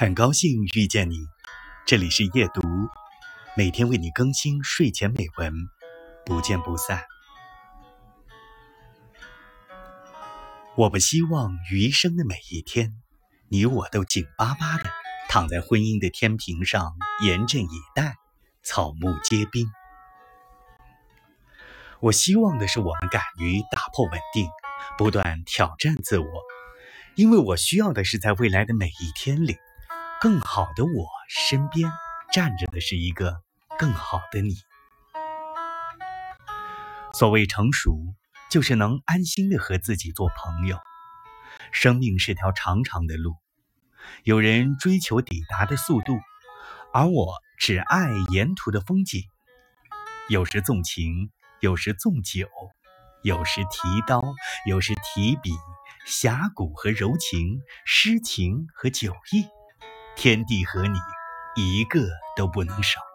很高兴遇见你，这里是夜读，每天为你更新睡前美文，不见不散。我不希望余生的每一天，你我都紧巴巴的躺在婚姻的天平上，严阵以待，草木皆兵。我希望的是，我们敢于打破稳定，不断挑战自我，因为我需要的是在未来的每一天里。更好的我身边站着的是一个更好的你。所谓成熟，就是能安心的和自己做朋友。生命是条长长的路，有人追求抵达的速度，而我只爱沿途的风景。有时纵情，有时纵酒，有时提刀，有时提笔，侠骨和柔情，诗情和酒意。天地和你，一个都不能少。